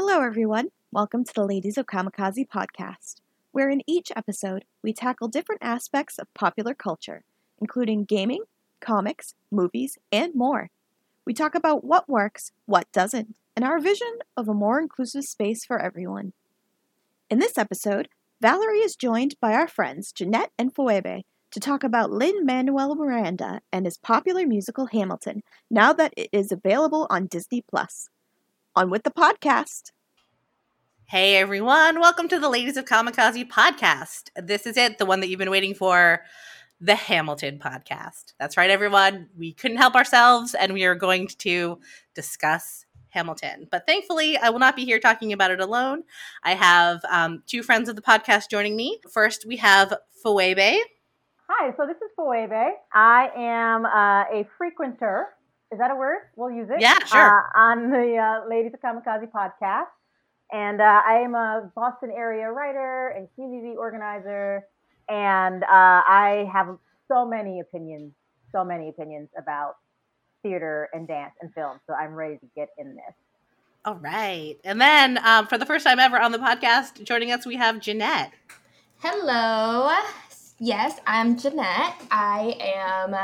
Hello, everyone. Welcome to the Ladies of Kamikaze podcast, where in each episode we tackle different aspects of popular culture, including gaming, comics, movies, and more. We talk about what works, what doesn't, and our vision of a more inclusive space for everyone. In this episode, Valerie is joined by our friends Jeanette and Phoebe to talk about Lin Manuel Miranda and his popular musical Hamilton now that it is available on Disney Plus. On with the podcast. Hey everyone, welcome to the Ladies of Kamikaze podcast. This is it, the one that you've been waiting for, the Hamilton podcast. That's right, everyone. We couldn't help ourselves and we are going to discuss Hamilton. But thankfully, I will not be here talking about it alone. I have um, two friends of the podcast joining me. First, we have Phoebe. Hi, so this is Phoebe. I am uh, a frequenter. Is that a word? We'll use it. Yeah, sure. Uh, on the uh, Ladies of Kamikaze podcast. And uh, I am a Boston area writer and community organizer. And uh, I have so many opinions, so many opinions about theater and dance and film. So I'm ready to get in this. All right. And then um, for the first time ever on the podcast, joining us, we have Jeanette. Hello. Yes, I'm Jeanette. I am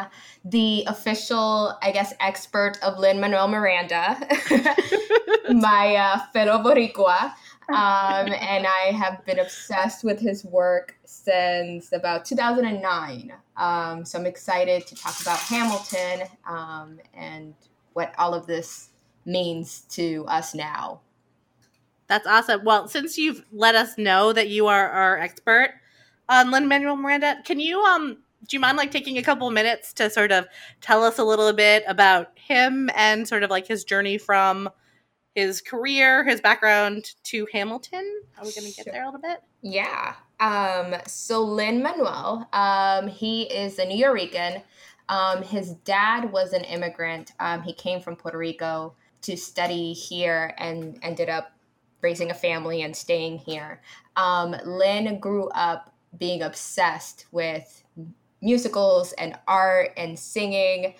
the official, I guess, expert of Lin Manuel Miranda, my uh, fellow Boricua. Um, and I have been obsessed with his work since about 2009. Um, so I'm excited to talk about Hamilton um, and what all of this means to us now. That's awesome. Well, since you've let us know that you are our expert, on Lin Manuel Miranda. Can you um do you mind like taking a couple minutes to sort of tell us a little bit about him and sort of like his journey from his career, his background to Hamilton? Are we going to get there a little bit? Yeah. Um, so Lin Manuel, um, he is a Nuyorican. Um, his dad was an immigrant. Um, he came from Puerto Rico to study here and ended up raising a family and staying here. Um, Lin grew up being obsessed with musicals and art and singing.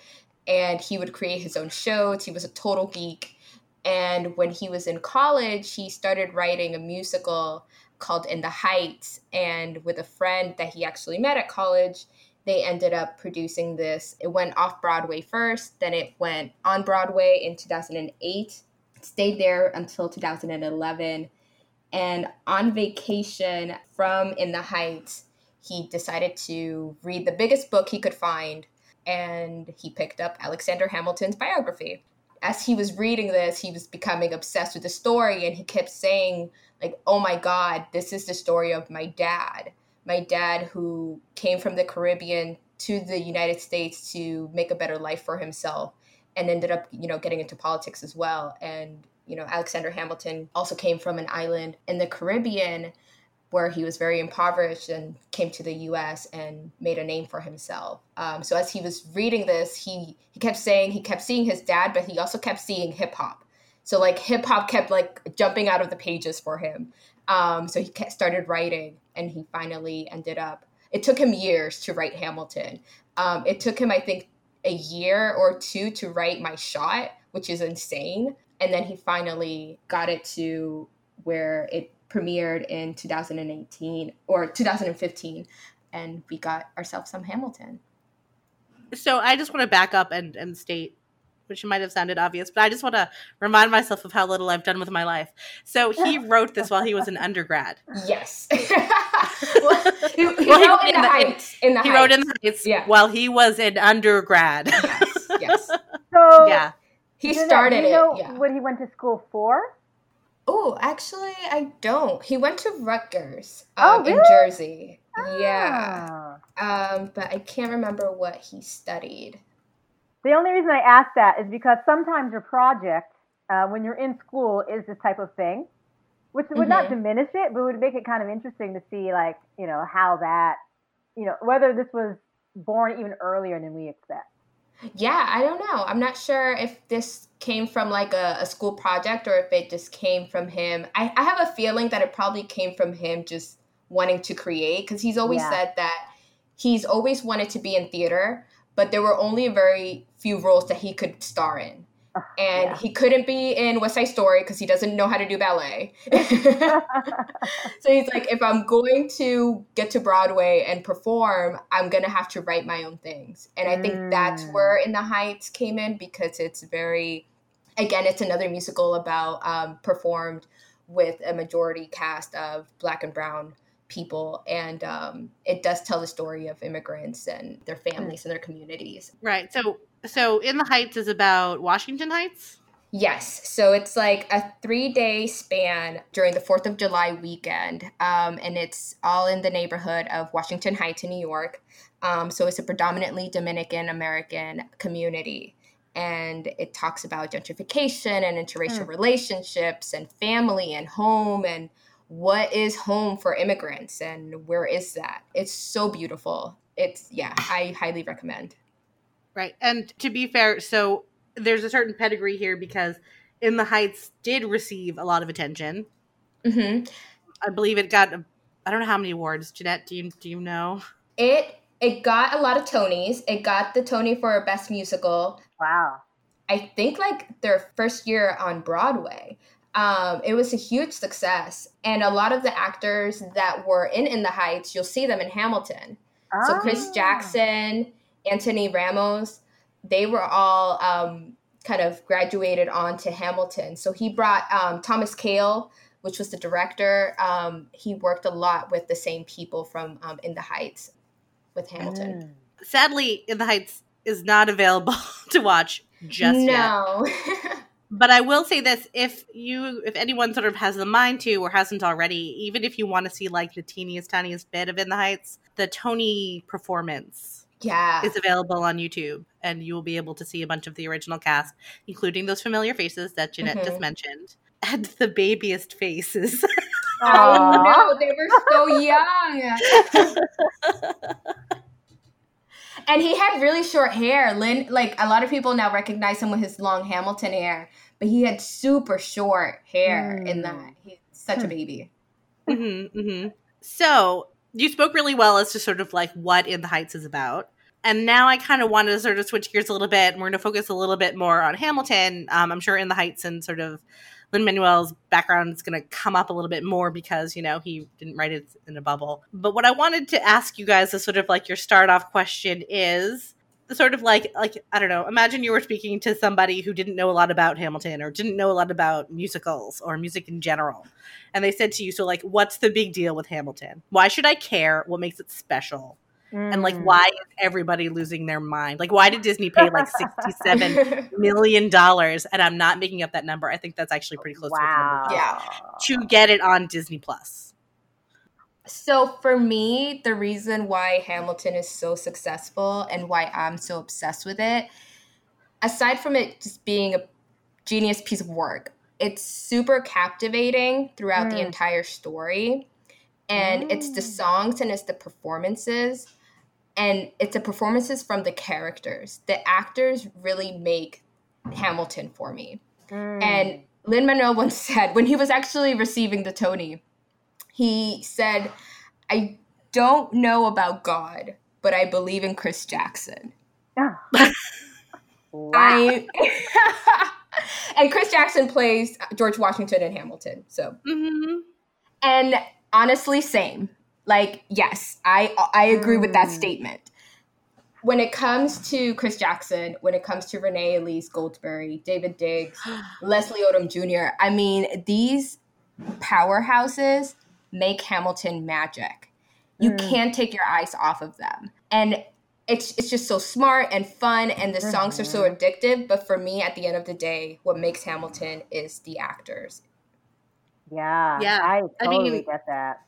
And he would create his own shows. He was a total geek. And when he was in college, he started writing a musical called In the Heights. And with a friend that he actually met at college, they ended up producing this. It went off Broadway first, then it went on Broadway in 2008, stayed there until 2011. And on vacation from In the Heights, he decided to read the biggest book he could find and he picked up Alexander Hamilton's biography. As he was reading this, he was becoming obsessed with the story and he kept saying, like, oh my God, this is the story of my dad. My dad who came from the Caribbean to the United States to make a better life for himself and ended up, you know, getting into politics as well. And you know, Alexander Hamilton also came from an island in the Caribbean where he was very impoverished and came to the U.S. and made a name for himself. Um, so as he was reading this, he he kept saying he kept seeing his dad, but he also kept seeing hip hop. So like hip hop kept like jumping out of the pages for him. Um, so he kept, started writing, and he finally ended up. It took him years to write Hamilton. Um, it took him, I think, a year or two to write My Shot, which is insane and then he finally got it to where it premiered in 2018 or 2015 and we got ourselves some hamilton so i just want to back up and, and state which might have sounded obvious, but I just want to remind myself of how little I've done with my life. So he wrote this while he was an undergrad. Yes. well, he, he, well, he, wrote in, the, the heights. In the he heights. wrote in the heights yeah. while he was an undergrad. Yes. Yes. So yeah. He started that, you know it. Yeah. What he went to school for? Oh, actually, I don't. He went to Rutgers um, oh, really? in Jersey. Ah. Yeah. Um, but I can't remember what he studied. The only reason I ask that is because sometimes your project, uh, when you're in school, is this type of thing, which would mm-hmm. not diminish it, but would make it kind of interesting to see, like, you know, how that, you know, whether this was born even earlier than we expect. Yeah, I don't know. I'm not sure if this came from like a, a school project or if it just came from him. I, I have a feeling that it probably came from him just wanting to create because he's always yeah. said that he's always wanted to be in theater, but there were only very few roles that he could star in. and yeah. he couldn't be in West Side Story because he doesn't know how to do ballet. so he's like, if I'm going to get to Broadway and perform, I'm gonna have to write my own things. And I think that's Mm. where In the Heights came in because it's very, again, it's another musical about um, performed with a majority cast of Black and Brown people, and um, it does tell the story of immigrants and their families and their communities. Right. So so In the Heights is about Washington Heights. Yes. So it's like a three day span during the 4th of July weekend. Um, and it's all in the neighborhood of Washington Heights in New York. Um, so it's a predominantly Dominican American community. And it talks about gentrification and interracial relationships and family and home and what is home for immigrants and where is that. It's so beautiful. It's, yeah, I highly recommend. Right. And to be fair, so there's a certain pedigree here because In the Heights did receive a lot of attention. hmm I believe it got I don't know how many awards. Jeanette, do you do you know? It it got a lot of Tonys. It got the Tony for best musical. wow. I think like their first year on Broadway. Um, it was a huge success, and a lot of the actors that were in In the Heights, you'll see them in Hamilton. So Chris Ah. Jackson, Anthony Ramos, they were all um, kind of graduated on to Hamilton. So he brought um, Thomas Kail, which was the director. Um, he worked a lot with the same people from um, In the Heights with Hamilton. Mm. Sadly, In the Heights is not available to watch just yet. no. But I will say this: if you, if anyone sort of has the mind to or hasn't already, even if you want to see like the teeniest, tiniest bit of In the Heights, the Tony performance yeah. is available on YouTube, and you will be able to see a bunch of the original cast, including those familiar faces that Jeanette just Mhm. mentioned, and the babiest faces. oh know they were so young. and he had really short hair. Lin, like a lot of people now recognize him with his long Hamilton hair, but he had super short hair in Mm. that. He's such a baby. hmm hmm So you spoke really well as to sort of like what In the Heights is about. And now I kind of wanted to sort of switch gears a little bit, and we're going to focus a little bit more on Hamilton. Um, I'm sure In the Heights and sort of Lin Manuel's background is going to come up a little bit more because you know he didn't write it in a bubble. But what I wanted to ask you guys as sort of like your start off question is the sort of like like I don't know. Imagine you were speaking to somebody who didn't know a lot about Hamilton or didn't know a lot about musicals or music in general, and they said to you, "So like, what's the big deal with Hamilton? Why should I care? What makes it special?" And like, Mm. why is everybody losing their mind? Like, why did Disney pay like sixty-seven million dollars? And I'm not making up that number. I think that's actually pretty close Wow. to the number Yeah. to get it on Disney Plus. So for me, the reason why Hamilton is so successful and why I'm so obsessed with it, aside from it just being a genius piece of work, it's super captivating throughout the Mm. entire story. And it's the Mm. songs and it's the performances. And it's the performances from the characters. The actors really make Hamilton for me. Mm. And Lin Manuel once said, when he was actually receiving the Tony, he said, I don't know about God, but I believe in Chris Jackson. wow. I and Chris Jackson plays George Washington in Hamilton. So Mm-hmm. and honestly, same. Like, yes, I I agree with that Mm. statement. When it comes to Chris Jackson, when it comes to Renee Elise Goldsberry, Daveed Diggs, Leslie Odom Jr., I mean, these powerhouses make Hamilton magic. You Mm. can't take your eyes off of them. And it's it's just so smart and fun and the songs are so addictive, but for me at the end of the day, what makes Hamilton is the actors. Yeah. Yeah, I I totally mean- get that.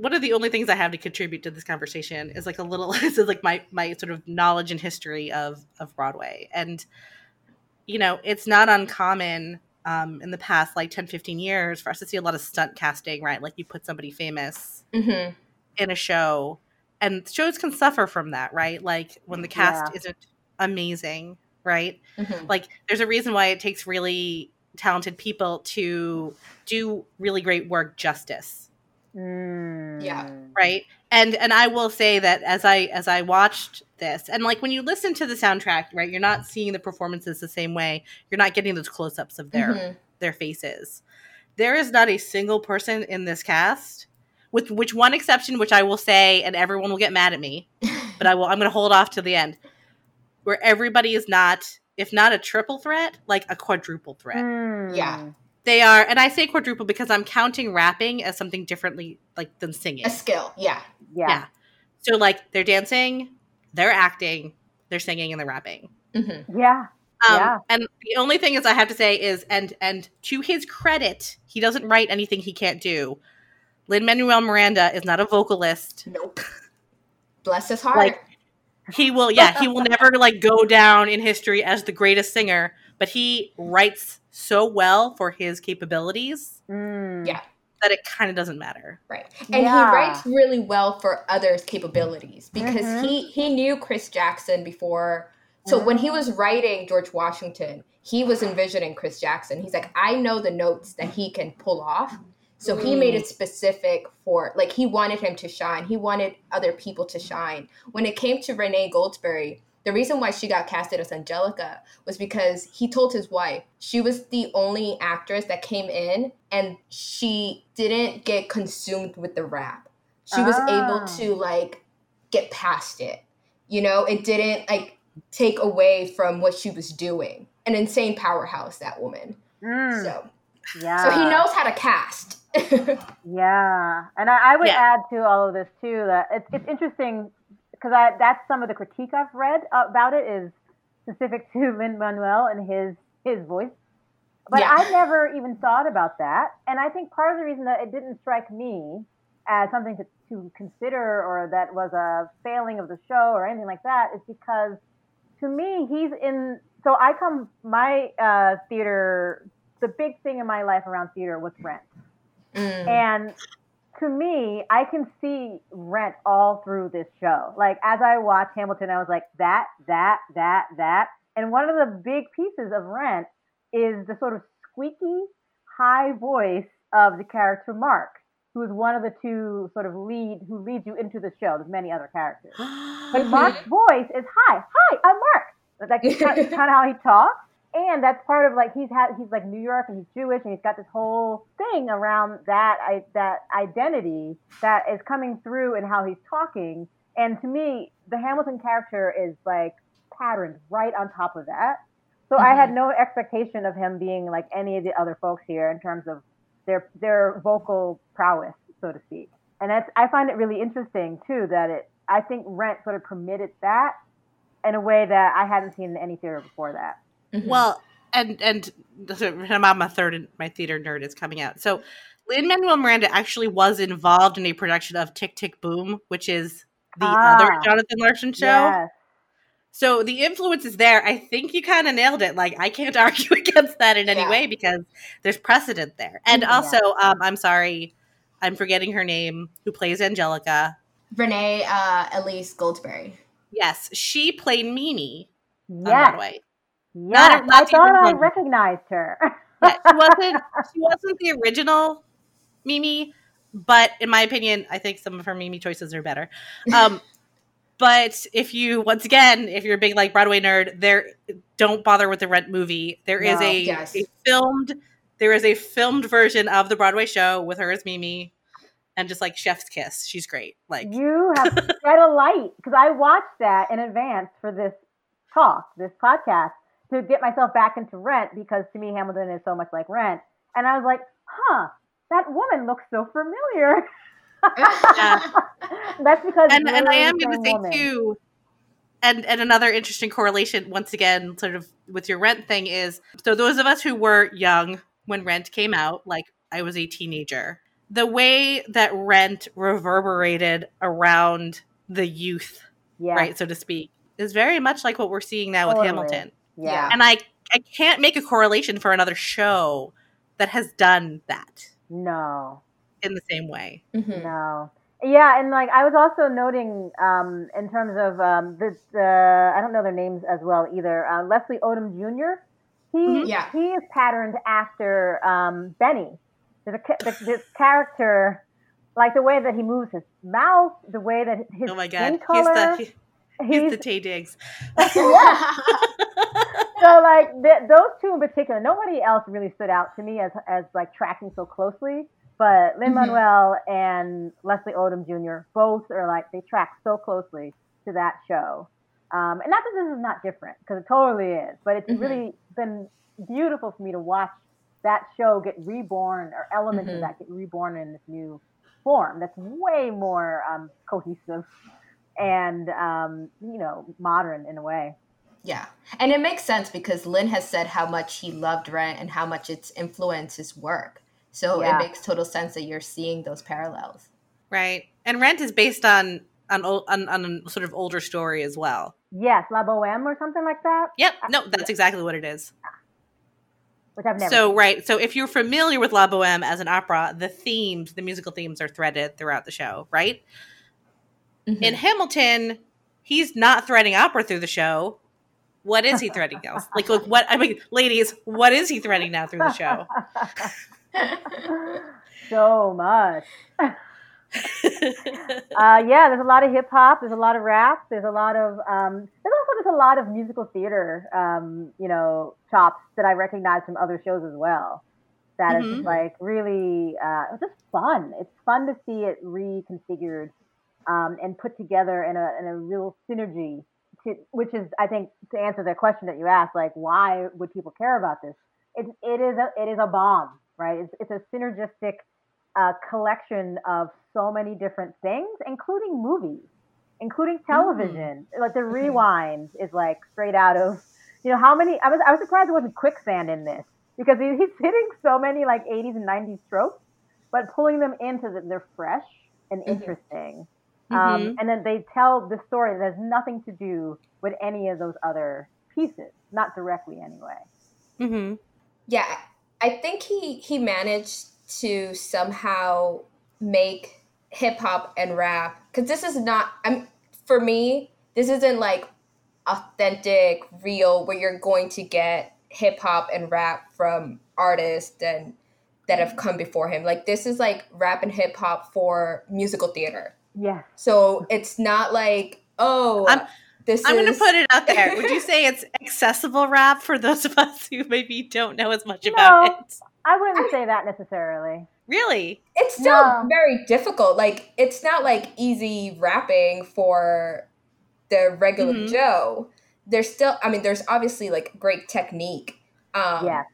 One of the only things I have to contribute to this conversation is like a little, this is like my my sort of knowledge and history of of Broadway, and you know, it's not uncommon um, in the past like 10, 15 years for us to see a lot of stunt casting, right? Like you put somebody famous Mhm. in a show and shows can suffer from that right like when the cast Yeah. isn't amazing right Mhm. like there's a reason why it takes really talented people to do really great work justice Mm. Yeah. right and and i will say that as i as i watched this and like when you listen to the soundtrack right you're not seeing the performances the same way you're not getting those close-ups of their Mhm. their faces there is not a single person in this cast with which one exception which i will say and everyone will get mad at me but i will i'm going to hold off to the end where everybody is not if not a triple threat like a quadruple threat Mm. Yeah. They are and i say quadruple because i'm counting rapping as something differently like than singing A skill. Yeah. Yeah. Yeah. So like they're dancing, they're acting, they're singing, and they're rapping. hmm Yeah. Um, Yeah. And the only thing is, I have to say is, and and to his credit, he doesn't write anything he can't do. Lin Manuel Miranda is not a vocalist. Nope. Bless his heart. Like- He will, yeah, he will never like go down in history as the greatest singer, but he writes so well for his capabilities Mm. Yeah. that it kind of doesn't matter. Right. And Yeah. he writes really well for others' capabilities because Mhm. he he knew Chris Jackson before. So when he was writing George Washington, he was envisioning Chris Jackson. He's like, I know the notes that he can pull off. So he made it specific for like he wanted him to shine. He wanted other people to shine. When it came to Renee Goldsberry, the reason why she got casted as Angelica was because he told his wife she was the only actress that came in and she didn't get consumed with the rap. She was Ah. able to like get past it. You know, it didn't like take away from what she was doing. An insane powerhouse, that woman. Mm. So, yeah. so he knows how to cast. Yeah, and I, I would Yeah. add to all of this too that it's it's interesting because that's some of the critique I've read about it is specific to Lin Manuel and his his voice. But Yeah. I never even thought about that, and I think part of the reason that it didn't strike me as something to, to consider or that was a failing of the show or anything like that is because to me he's in. So I come my uh, theater. The big thing in my life around theater was Rent. Mm. And to me, I can see Rent all through this show. Like as I watched Hamilton, I was like that, that, that, that. And one of the big pieces of Rent is the sort of squeaky, high voice of the character Mark, who is one of the two sort of lead who leads you into the show. There's many other characters, but. Mark's voice is hi, hi, I'm Mark. Like it's kind of, kind of how he talks, and that's part of like he's had he's like New York and he's Jewish and he's got this whole thing around that I, that identity that is coming through in how he's talking. And to me, the Hamilton character is like patterned right on top of that. So I had mm-hmm. no expectation of him being like any of the other folks here in terms of their their vocal prowess, so to speak. And that's I find it really interesting too that it I think Rent sort of permitted that in a way that I hadn't seen in any theater before that. Mhm. Well, and and I'm a third. My theater nerd is coming out. So, Lin Manuel Miranda actually was involved in a production of Tick Tick Boom, which is the Ah. other Jonathan Larson show. Yes. So the influence is there. I think you kind of nailed it. Like I can't argue against that in any Yeah. way because there's precedent there. And Yeah. also, um, I'm sorry, I'm forgetting her name. Who plays Angelica? Renee uh, Elise Goldsberry. Yes, she played Mimi on Yes. Broadway. Not I thought I original. recognized her. Yeah, she wasn't. she wasn't the original Mimi, but in my opinion, I think some of her Mimi choices are better. Um, but if you, once again, if you're a big like Broadway nerd, there don't bother with the Rent movie. There is No. a, Yes. a filmed. There is a filmed version of the Broadway show with her as Mimi, and just like Chef's Kiss. She's great. Like You have shed a light because I watched that in advance for this talk, this podcast, to get myself back into Rent because to me Hamilton is so much like Rent, and I was like, huh, that woman looks so familiar. Yeah. That's because and and I am going to say woman. too, and and another interesting correlation once again, sort of with your Rent thing is so those of us who were young when Rent came out, like I was a teenager, the way that Rent reverberated around the youth, Yeah, right, so to speak, is very much like what we're seeing now with Hamilton. Yeah, And I I can't make a correlation for another show that has done that no, in the same way. Mhm. no. Yeah, and like I was also noting um, in terms of um, the, the I don't know their names as well either. Uh, Leslie Odom Jr. He Mhm. Yeah. he is patterned after um, Benny. There's a, ca- the, this character like the way that he moves his mouth, the way that his oh my skin god, color. he's the he's, the Taye Diggs. yeah. So like th- those two in particular, nobody else really stood out to me as as like tracking so closely. But Lin Manuel and Leslie Odom Jr. both are like they track so closely to that show. Um, and not that this is not different because it totally is, but it's Mhm. really been beautiful for me to watch that show get reborn or elements Mhm. of that get reborn in this new form that's way more um, cohesive and um, you know modern in a way. Yeah. And it makes sense because Lin has said how much he loved Rent and how much it's influenced his work. So Yeah. it makes total sense that you're seeing those parallels. Right. And Rent is based on on, ol- on on a sort of older story as well. Yes, La Boheme or something like that, Yep. No, that's exactly what it is. which I've never. So right. So if you're familiar with La Boheme as an opera, the themes, the musical themes are threaded throughout the show, right? Mhm. In Hamilton, he's not threading opera through the show. What is he threading now? like, like what? I mean, ladies, what is he threading now through the show? so much. Uh, yeah, there's a lot of hip hop. There's a lot of rap. There's a lot of um, there's also just a lot of musical theater, um, you know, chops that I recognize from other shows as well. That is Mhm. just like really uh, just fun. It's fun to see it reconfigured um, and put together in a in a real synergy. To, which is, I think, to answer the question that you asked, like why would people care about this? It, it is a it is a bomb, right? It's, it's a synergistic uh, collection of so many different things, including movies, including television. Like the rewind is like straight out of, you know, how many? I was I was surprised there wasn't quicksand in this because he, he's hitting so many like 80s and 90s tropes, but pulling them into the, they're fresh and Mhm. interesting. Mhm. Um, and then they tell the story that has nothing to do with any of those other pieces, not directly anyway. hmm Yeah, I think he he managed to somehow make hip hop and rap because this is not. I'm for me. This isn't like authentic, real, where you're going to get hip hop and rap from artists and that have come before him. Like this is like rap and hip hop for musical theater. Yes. So it's not like oh, I'm- this I'm is. going to put it out there. Would you say it's accessible rap for those of us who maybe don't know as much about it? I wouldn't say that necessarily. Really? It's still No. very difficult. Like it's not like easy rapping for the regular Mhm. Joe. There's still I mean there's obviously like great technique. Um Yes.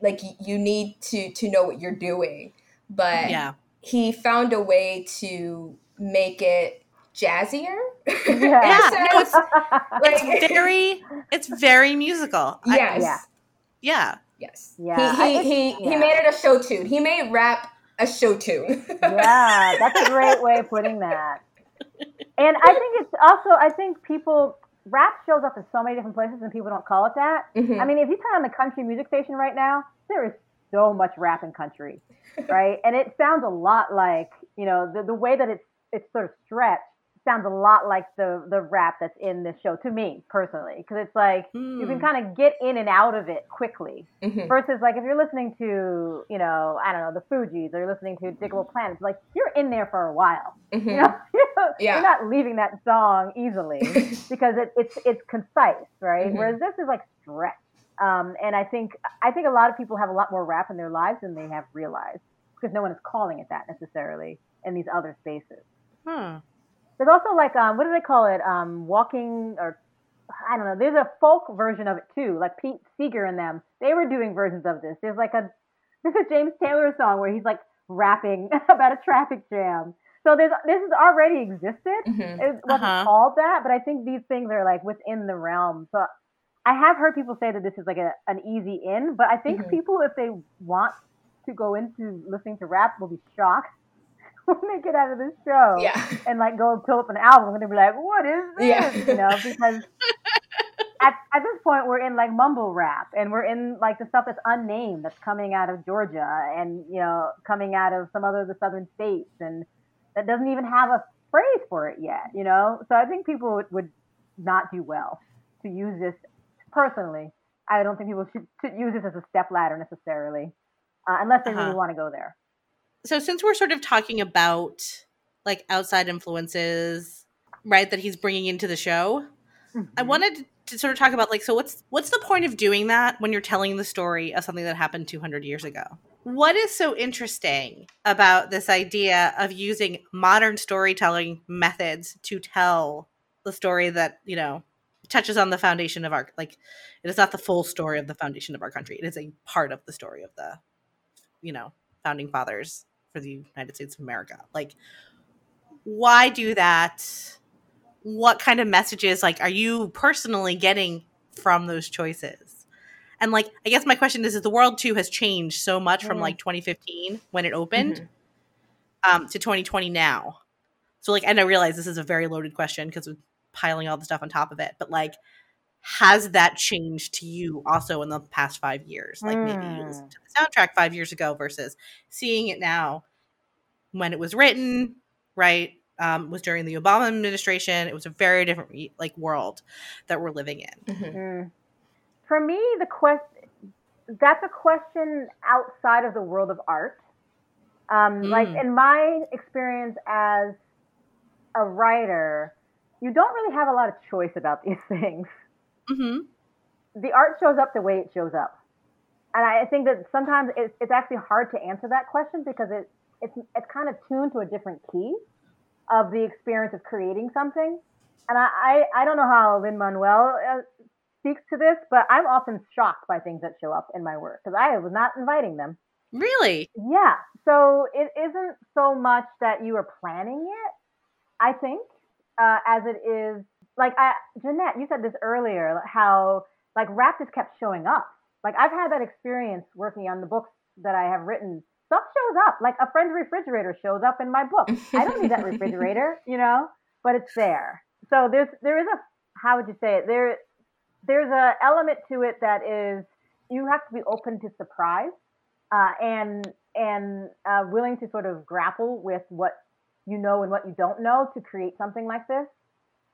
like you need to to know what you're doing. But Yeah. he found a way to make it jazzier. Yeah. Yeah, no, it's- like It's very it's very musical. I- yes. Yeah. yeah. Yes. Yeah, He I- he, he, it's- he made it a show tune. He made rap a show tune. yeah, that's a great way of putting that. And I think it's also I think people rap shows up in so many different places and people don't call it that. Mhm. I mean, if you turn on the country music station right now, there is so much rap in country, right? and it sounds a lot like you know the the way that it's it's sort of stretched sounds a lot like the the rap that's in this show to me personally because it's like you can Hmm. kind of get in and out of it quickly Mhm. versus like if you're listening to you know I don't know the Fugees or you're listening to Diggable Planets like you're in there for a while Mhm. you know Yeah. you're not leaving that song easily because it, it's it's concise right Mhm. whereas this is like stretched um, and I think I think a lot of people have a lot more rap in their lives than they have realized because no one is calling it that necessarily in these other spaces Hmm. there's also like um, what do they call it? Um, walking or I don't know. There's a folk version of it too. Like Pete Seeger and them, they were doing versions of this. There's like a there's a James Taylor song where he's like rapping about a traffic jam. So there's this has already existed. Mhm. It wasn't Uh-huh. called that, but I think these things are like within the realm. So I have heard people say that this is like a, an easy in, but I think Mhm. people, if they want to go into listening to rap, will be shocked when they get out of this show Yeah. and like go and pull up an album and they'll be like, "What is this?" Yeah. You know, because at at this point we're in like mumble rap and we're in like the stuff that's unnamed that's coming out of Georgia and you know coming out of some other of the southern states and that doesn't even have a phrase for it yet. You know, so I think people would, would not do well to use this personally. I don't think people should, should use this as a step ladder necessarily, uh, unless they Uh-huh. really want to go there. So since we're sort of talking about like outside influences, right, that he's bringing into the show, I Mhm. wanted to sort of talk about like so what's what's the point of doing that when you're telling the story of something that happened 200 years ago? What is so interesting about this idea of using modern storytelling methods to tell the story that, you know, touches on the foundation of our like it is not the full story of the foundation of our country. It is a part of the story of the you know, founding fathers for the United States of America. Like why do that? what kind of messages like are you personally getting from those choices and like i guess my question is is the world too has changed so much from Mm. like 2015 when it opened Mhm. um to 2020 now so like and i realize this is a very loaded question because we're piling all the stuff on top of it but like has that changed to you also in the past five years like maybe you listened to the soundtrack five years ago versus seeing it now when it was written right um, was during the obama administration it was a very different re- like world that we're living in Mhm. Mm. For me, the question that's a question outside of the world of art. Um, Like Mm. in my experience as a writer, you don't really have a lot of choice about these things. Hmm The art shows up the way it shows up, and I think that sometimes it's, it's actually hard to answer that question because it it's it's kind of tuned to a different key of the experience of creating something. And I, I, I don't know how Lin Manuel uh, speaks to this, but I'm often shocked by things that show up in my work because I was not inviting them. really Yeah. So it isn't so much that you are planning it, I think, uh, as it is like I, Jeanette, you said this earlier, how like rap just kept showing up. Like I've had that experience working on the books that I have written. Stuff shows up. Like a friend's refrigerator shows up in my book. I don't need that refrigerator, you know, but it's there. So there's there is a how would you say it? There there's a element to it that is you have to be open to surprise uh, and and uh, willing to sort of grapple with what you know and what you don't know to create something like this.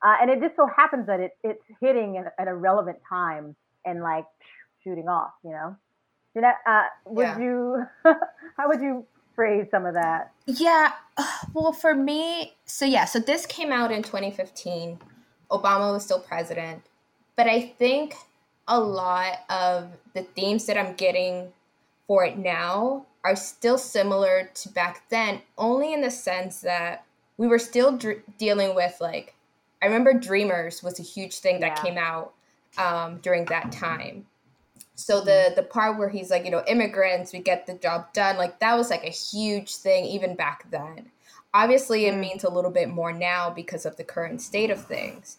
Uh, and it just so happens that it, it's hitting at, at a relevant time and like shooting off, you know. Jeanette, uh, would Yeah. you? how would you phrase some of that? Yeah. Well, for me, so yeah, so this came out in 2015. Obama was still president. But I think a lot of the themes that I'm getting for it now are still similar to back then, only in the sense that we were still dr- dealing with, like, I remember Dreamers was a huge thing that Yeah. came out um, during that time. So the the part where he's like, you know, immigrants, we get the job done, like that was like a huge thing even back then. Obviously, it Mm. means a little bit more now because of the current state of things.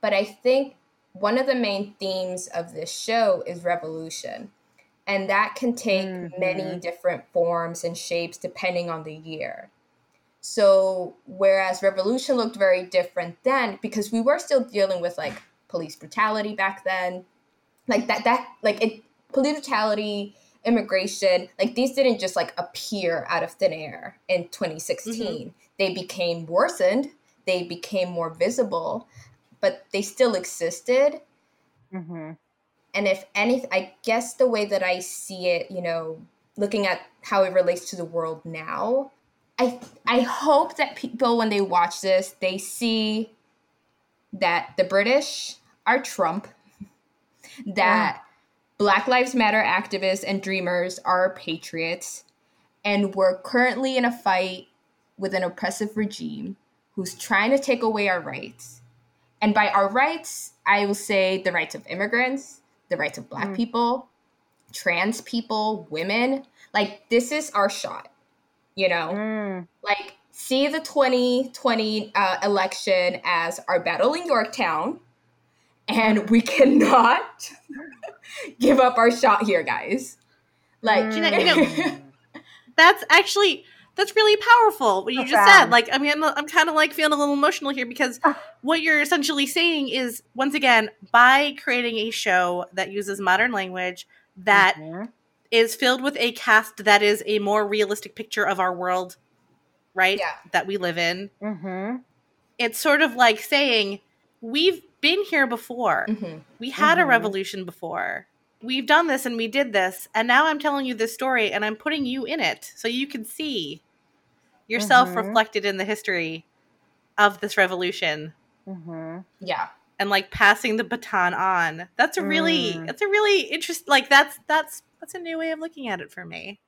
But I think one of the main themes of this show is revolution. And that can take many Mhm. different forms and shapes depending on the year. So, whereas revolution looked very different then, because we were still dealing with like police brutality back then, like that, that, like it, police brutality, immigration, like these didn't just like appear out of thin air in 2016. They became worsened, they became more visible, but they still existed. Mm-hmm. And if anything, I guess the way that I see it, you know, looking at how it relates to the world now, I I hope that people when they watch this, they see that the British are Trump, that Black Lives Matter activists and dreamers are patriots, and we're currently in a fight with an oppressive regime who's trying to take away our rights. And by our rights, I will say the rights of immigrants, the rights of black Mm. people, trans people, women. Like, this is our shot, you know? Mm. Like, see the 2020 uh, election as our battle in Yorktown, and we cannot give up our shot here, guys. Like, Jeanette, you know- that's actually that's really powerful what you just said like i mean i'm, I'm kind of like feeling a little emotional here because Ah. what you're essentially saying is once again by creating a show that uses modern language that Mhm. Is filled with a cast that is a more realistic picture of our world right Yeah. that we live in Mhm. it's sort of like saying we've been here before Mhm. we had a Mhm. revolution before we've done this and we did this, and now I'm telling you this story and I'm putting you in it so you can see yourself Mhm. reflected in the history of this revolution hmm Yeah. And like passing the baton on. That's a really Mm. that's a really interest like that's that's that's a new way of looking at it for me.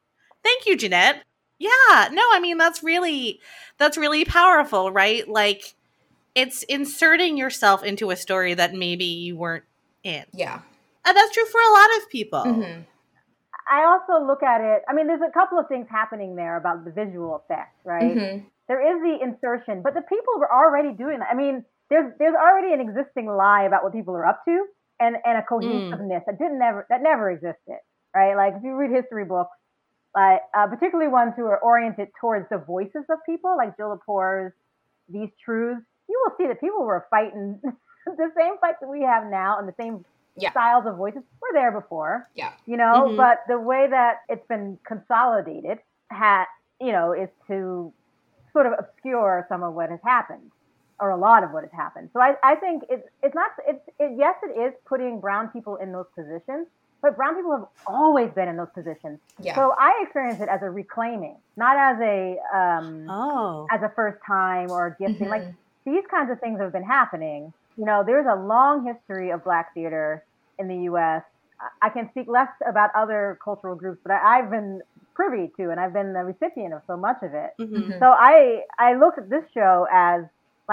Thank you, Jeanette. Yeah, no, I mean that's really that's really powerful, right? Like it's inserting yourself into a story that maybe you weren't in. Yeah. And that's true for a lot of people. Mhm. I also look at it. I mean, there's a couple of things happening there about the visual effect, right? Mhm. There is the insertion, but the people were already doing that. I mean, there's there's already an existing lie about what people are up to, and and a cohesiveness that didn't never that never existed, right? Like if you read history books, like uh, particularly ones who are oriented towards the voices of people, like Jill Lepore's These Truths, you will see that people were fighting the same fights that we have now, and the same Yeah. styles of voices were there before Yeah. you know Mhm. but the way that it's been consolidated ha you know is to sort of obscure some of what has happened or a lot of what has happened so i, I think it's it's not it's it, yes it is putting brown people in those positions but brown people have always been in those positions Yeah. so i experience it as a reclaiming not as a um Oh. as a first time or a gifting like Mhm. these kinds of things have been happening. You know, there's a long history of black theater in the U.S. I- can speak less about other cultural groups, but I, I've been privy to and I've been the recipient of so much of it. Mhm. Mhm. So I I look at this show as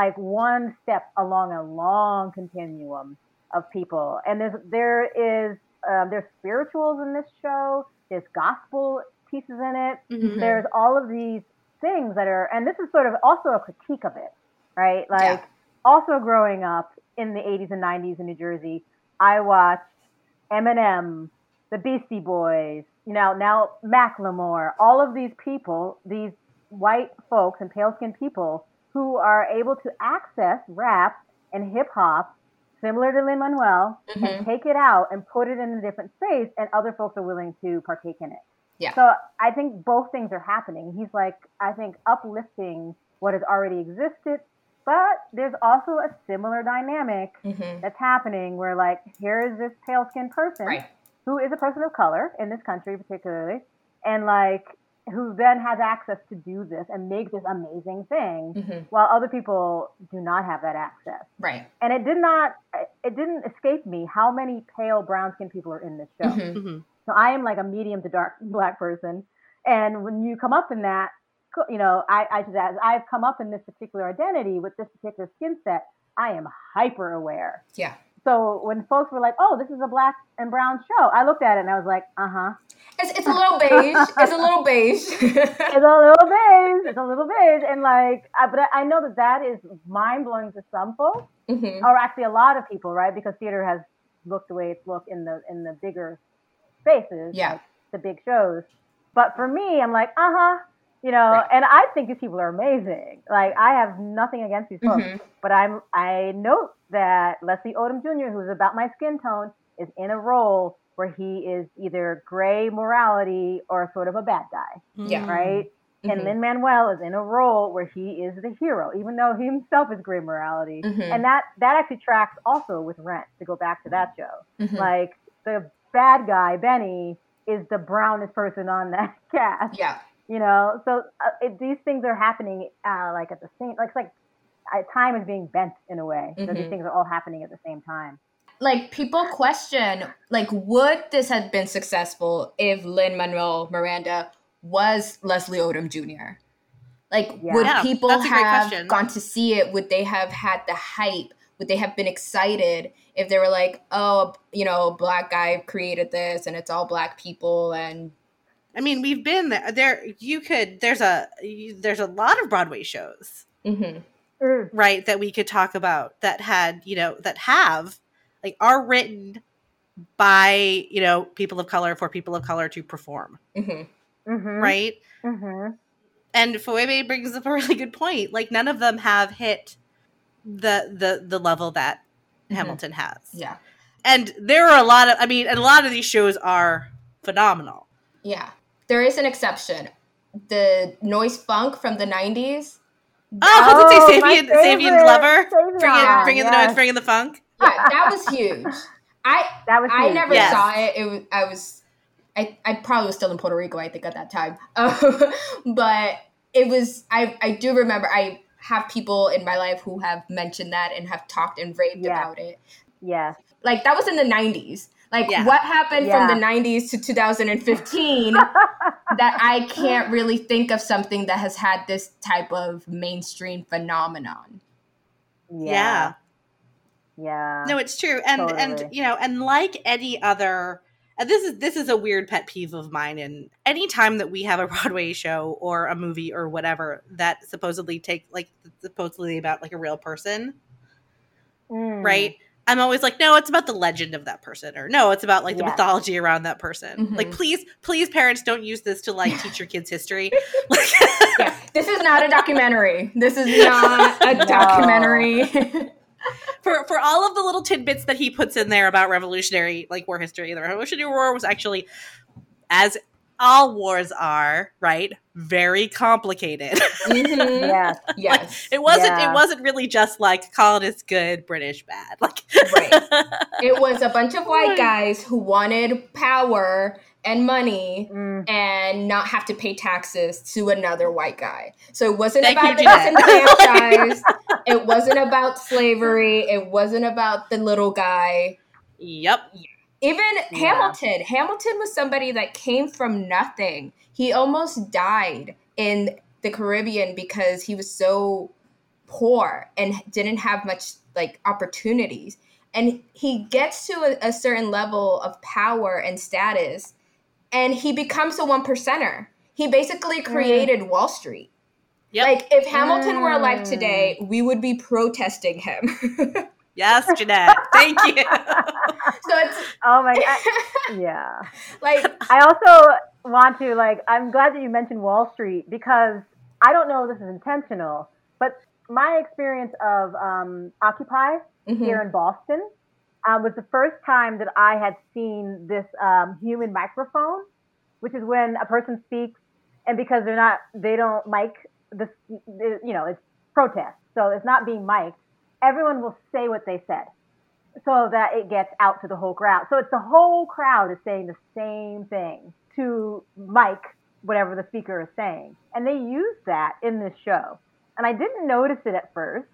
like one step along a long continuum of people, and there's there is um, there's spirituals in this show. There's gospel pieces in it Mhm. there's all of these things that are and this is sort of also a critique of it right like Yeah. also growing up in the 80s and 90s in new jersey i watched eminem the beastie boys you know now macklemore all of these people these white folks and pale skinned people who are able to access rap and hip hop similar to lin manuel Mhm. and take it out and put it in a different space and other folks are willing to partake in it Yeah. so I think both things are happening. He's like, I think uplifting what has already existed, but there's also a similar dynamic Mhm. that's happening where like here is this pale skinned person Right. who is a person of color in this country particularly, and like who then has access to do this and make this amazing thing Mhm. while other people do not have that access. Right. And it did not it didn't escape me how many pale brown skinned people are in this show. Mhm. Mhm. So I am like a medium to dark black person. And when you come up in that, you know, I, I should add, I've come up in this particular identity with this particular skin set. I am hyper aware. Yeah. So when folks were like, "Oh, this is a black and brown show," I looked at it and I was like, "Uh huh." It's, it's a little beige. It's a little beige. It's a little beige. It's a little beige, and like, I, but I know that that is mind blowing to some folks, Mhm. or actually a lot of people, right? Because theater has looked the way it's looked in the in the bigger spaces, Yeah. like the big shows. But for me, I'm like, uh huh, you know, Right. and I think these people are amazing. Like, I have nothing against these folks, Mhm. but I'm I note that Leslie Odom Jr., who's about my skin tone, is in a role where he is either gray morality or sort of a bad guy, Yeah. right? And Mhm. Lin Manuel is in a role where he is the hero, even though he himself is gray morality. Mhm. And that that actually tracks also with Rent. To go back to that show, Mhm. like the bad guy Benny is the brownest person on that cast. Yeah. You know, so uh, it, these things are happening uh, like at the same like like uh, time is being bent in a way. So these things are all happening at the same time. like people question like would this have been successful if Lin Manuel Miranda was Leslie Odom Jr. Like Yeah. would Yeah, people that's have gone to see it? Would they have had the hype? Would they have been excited if they were like, oh, you know, a black guy created this and it's all black people and I mean, we've been there. There, you could. There's a you- there's a lot of Broadway shows, Mhm. Mm, right, that we could talk about that had you know that have like are written by you know people of color for people of color to perform, Mhm. mhm, right? mhm. And Phoebe brings up a really good point. Like none of them have hit the the the level that Mhm. Hamilton has. Yeah. And there are a lot of I mean, and a lot of these shows are phenomenal. Yeah. There is an exception. The noise funk from the 90s. Oh, I was gonna say my Savion, Savion's favorite, lover. Bringing, Savion, bringing the yes. noise, bringing the funk. Yeah, that was huge. I That was I huge. never Yes. saw it. It was I was I, I probably was still in Puerto Rico, I think, at that time. Um, but it was I I do remember I have people in my life who have mentioned that and have talked and raved Yeah. about it. Yeah. Like that was in the nineties. Like Yeah. what happened Yeah. from the nineties to 2015 that I can't really think of something that has had this type of mainstream phenomenon. Yeah. Yeah. No, it's true. And and you know, and like any other and this is this is a weird pet peeve of mine and anytime that we have a Broadway show or a movie or whatever that supposedly take like supposedly about like a real person, Mm. right? I'm always like, no, it's about the legend of that person, or no, it's about like the Yes. mythology around that person. Mhm. Like, please, please, parents, don't use this to like teach your kids history. Like, Yeah, this is not a documentary. This is not a documentary. for for all of the little tidbits that he puts in there about revolutionary like war history the revolutionary war was actually as all wars are right very complicated Mhm. Yes. Yes. it wasn't Yeah. it wasn't really just like colonists good british bad like Right. It was a bunch of white guys who wanted power and money Mm. and not have to pay taxes to another white guy. So it wasn't Thank about the disenfranchised. it wasn't about slavery. It wasn't about the little guy. yep Even Yeah. Hamilton. Hamilton was somebody that came from nothing. He almost died in the Caribbean because he was so poor and didn't have much like opportunities. And he gets to a, a certain level of power and status and he becomes a one percenter. He basically created Wall Street. Yep. Like if Hamilton were alive Mm. today, we would be protesting him. yes jeanette thank you so it's Oh my god. yeah. like I also want to like I'm glad that you mentioned Wall Street because I don't know if this is intentional, but my experience of um, Occupy mhm. here in Boston um, was the first time that I had seen this um, human microphone, which is when a person speaks, and because they're not, they don't mic the, you know, it's protest, so it's not being mic'd. Everyone will say what they said, so that it gets out to the whole crowd. So it's the whole crowd is saying the same thing to mic whatever the speaker is saying, and they use that in this show. And I didn't notice it at first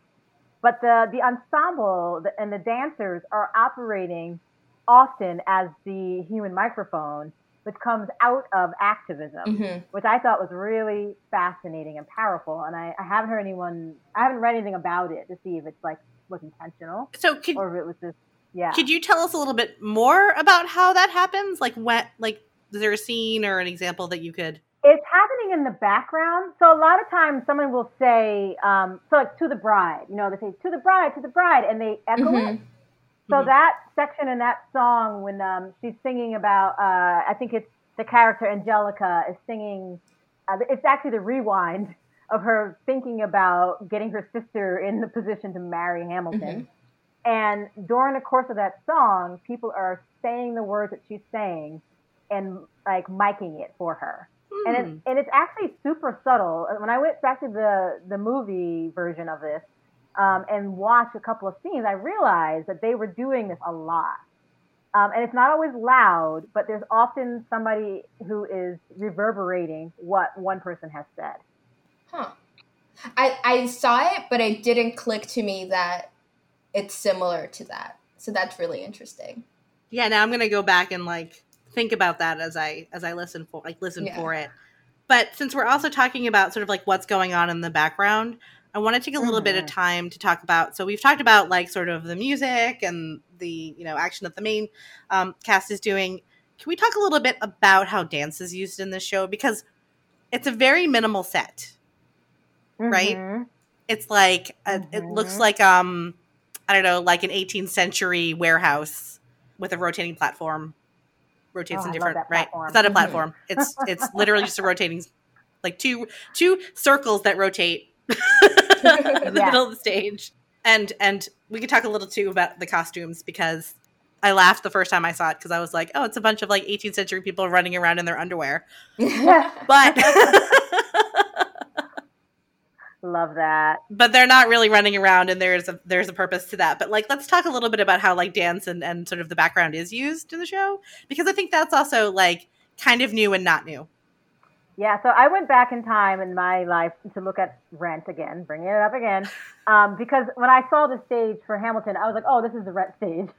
but the the ensemble and the dancers are operating often as the human microphone, which comes out of activism, Mhm. which I thought was really fascinating and powerful. And I, I haven't heard anyone, I haven't read anything about it to see if it's like was intentional so could or if it was just yeah. could you tell us a little bit more about how that happens like what like is there a scene or an example that you could it's happening in the background. So a lot of times someone will say, um, so like to the bride, you know, they say to the bride, to the bride, and they echo Mhm. it. So Mhm. that section in that song, when um, she's singing about, uh, I think it's the character Angelica is singing. Uh, it's actually the rewind of her thinking about getting her sister in the position to marry Hamilton. And during the course of that song, people are saying the words that she's saying and like miking it for her and Hmm. it, and it's actually super subtle. When I went back to the the movie version of this um, and watched a couple of scenes, I realized that they were doing this a lot. Um, and it's not always loud, but there's often somebody who is reverberating what one person has said. Huh. I I saw it, but it didn't click to me that it's similar to that. So that's really interesting. yeah now i'm gonna go back and like think about that as i as i listen for like listen Yeah. for it but since we're also talking about sort of like what's going on in the background i want to take a little bit of Mhm. time to talk about so we've talked about like sort of the music and the you know action that the main um, cast is doing can we talk a little bit about how dance is used in this show because it's a very minimal set Right? Mhm. it's like a, it looks Mhm. like um i don't know like an 18th century warehouse with a rotating platform rotates Oh, in different right platform. it's not a Mhm. platform it's it's literally just a rotating like two two circles that rotate in the Yeah. middle of the stage and and we could talk a little too about the costumes because I laughed the first time I saw it because I was like, "Oh, it's a bunch of like 18th century people running around in their underwear." But Love that. but they're not really running around and there's a there's a purpose to that but like let's talk a little bit about how like dance and, and sort of the background is used in the show because i think that's also like kind of new and not new Yeah, so I went back in time in my life to look at Rent again, bringing it up again, um, because when I saw the stage for Hamilton, I was like, oh, this is the Rent stage.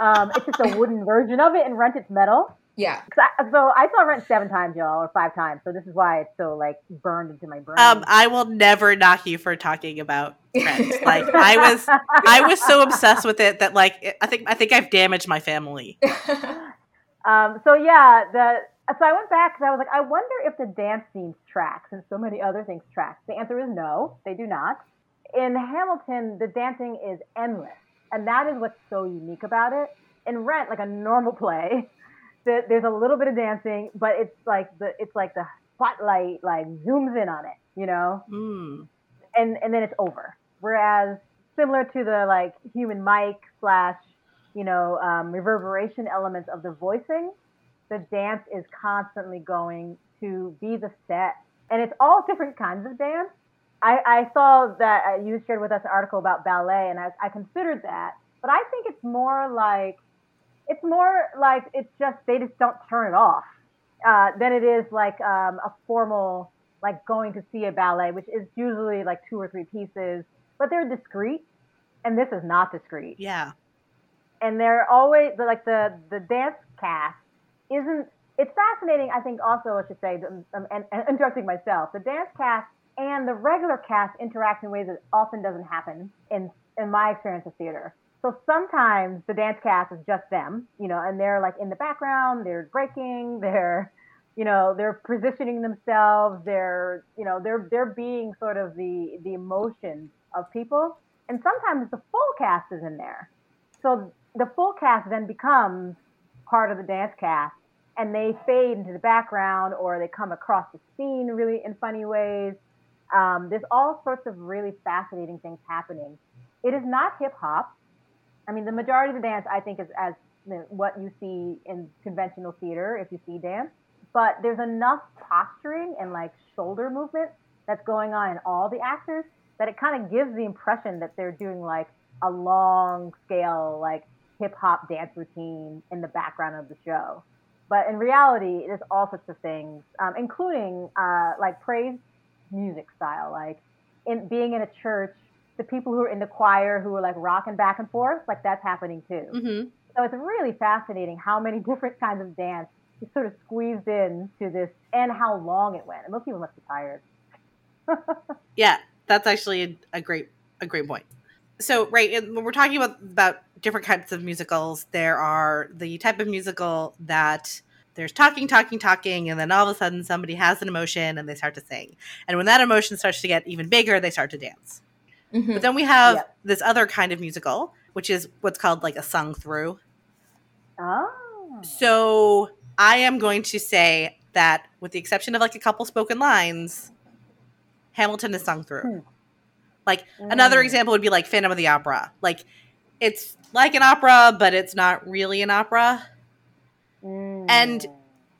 Um, it's just a wooden version of it, and Rent it's metal. Yeah. 'Cause I, so I saw Rent seven times, y'all, or five times. So this is why it's so like burned into my brain. um i will never knock you for talking about Rent. like i was i was so obsessed with it that like i think i think i've damaged my family Um, so yeah, the so I went back because I was like, I wonder if the dance scenes track since so many other things track. The answer is no, they do not. In Hamilton, the dancing is endless, and that is what's so unique about it. In Rent, like a normal play, the, there's a little bit of dancing, but it's like the it's like the spotlight like zooms in on it, you know, Mm. and and then it's over. Whereas similar to the like human mic slash, you know, um, reverberation elements of the voicing, the dance is constantly going to be the set, and it's all different kinds of dance. I, I saw that uh, you shared with us an article about ballet, and I, I considered that, but I think it's more like it's more like it's just they just don't turn it off uh, than it is like um, a formal like going to see a ballet, which is usually like two or three pieces, but they're discreet, and this is not discreet. yeah And they're always like the the dance cast isn't. It's fascinating. I think also I should say, um, and, and interrupting myself, the dance cast and the regular cast interact in ways that often doesn't happen in in my experience of theater. So sometimes the dance cast is just them, you know, and they're like in the background, they're breaking, they're, you know, they're positioning themselves, they're, you know, they're they're being sort of the the emotions of people. And sometimes the full cast is in there. So the full cast then becomes part of the dance cast and they fade into the background or they come across the scene really in funny ways. Um, there's all sorts of really fascinating things happening. It is not hip hop. I mean, the majority of the dance I think is as what you see in conventional theater if you see dance, but there's enough posturing and like shoulder movement that's going on in all the actors that it kind of gives the impression that they're doing like a long scale like hip hop dance routine in the background of the show. But in reality, there's all sorts of things, um, including uh, like praise music style, like in being in a church, the people who are in the choir who are like rocking back and forth, like that's happening too. hmm So it's really fascinating how many different kinds of dance is sort of squeezed in to this, and how long it went. And most people must be tired. Yeah, that's actually a, a great a great point. So, right, and when we're talking about about different types of musicals, there are the type of musical that there's talking, talking, talking, and then all of a sudden somebody has an emotion and they start to sing. And when that emotion starts to get even bigger, they start to dance. Mhm. But then we have Yeah. this other kind of musical, which is what's called like a sung through. Oh. So I am going to say that, with the exception of like a couple spoken lines, Hamilton is sung through. Hmm. Like another Mm. example would be like Phantom of the Opera. Like it's like an opera, but it's not really an opera. Mm. And-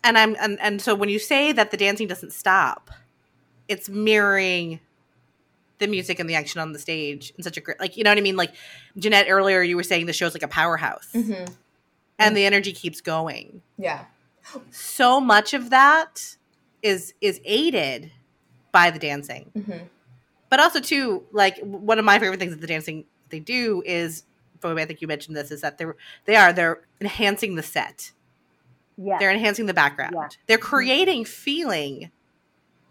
And I'm and, and so when you say that the dancing doesn't stop, it's mirroring the music and the action on the stage in such a great like you know what I mean? Like Jeanette earlier you were saying the show's like a powerhouse. Mhm. And the energy keeps going. Yeah. so much of that is is aided by the dancing hmm but also too like one of my favorite things that the dancing they do is Phoebe, I think you mentioned this is that they're they are they're enhancing the set yeah. they're enhancing the background Yeah. they're creating feeling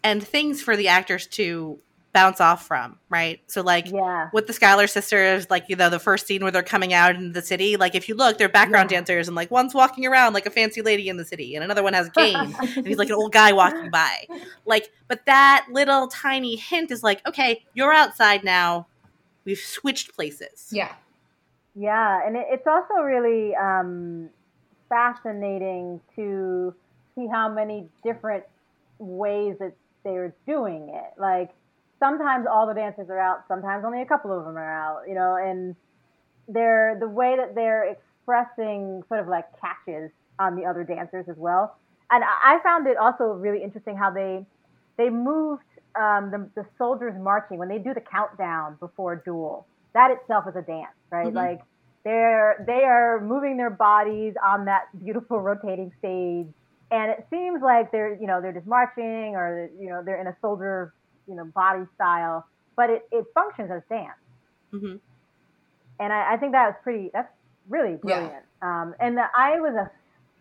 and things for the actors to bounce off from right so like yeah. with the Schuyler sisters, like you know, the first scene where they're coming out in the city, like if you look, they're background Yeah. dancers, and like one's walking around like a fancy lady in the city, and another one has a cane, and he's like an old guy walking by. Like, but that little tiny hint is like, okay, you're outside now. We've switched places. Yeah. Yeah, and it, it's also really um, fascinating to see how many different ways that they're doing it. Like sometimes all the dancers are out, sometimes only a couple of them are out. You know, and they're the way that they're expressing sort of like catches on the other dancers as well. And I found it also really interesting how they they moved um, the, the soldiers marching when they do the countdown before a duel. That itself is a dance, right? Mhm. Like they're they are moving their bodies on that beautiful rotating stage, and it seems like they're you know they're just marching or you know they're in a soldier you know body style, but it, it functions as dance, Mhm. and I, I think that was pretty. That's really Yeah. brilliant. Um, and the, I was a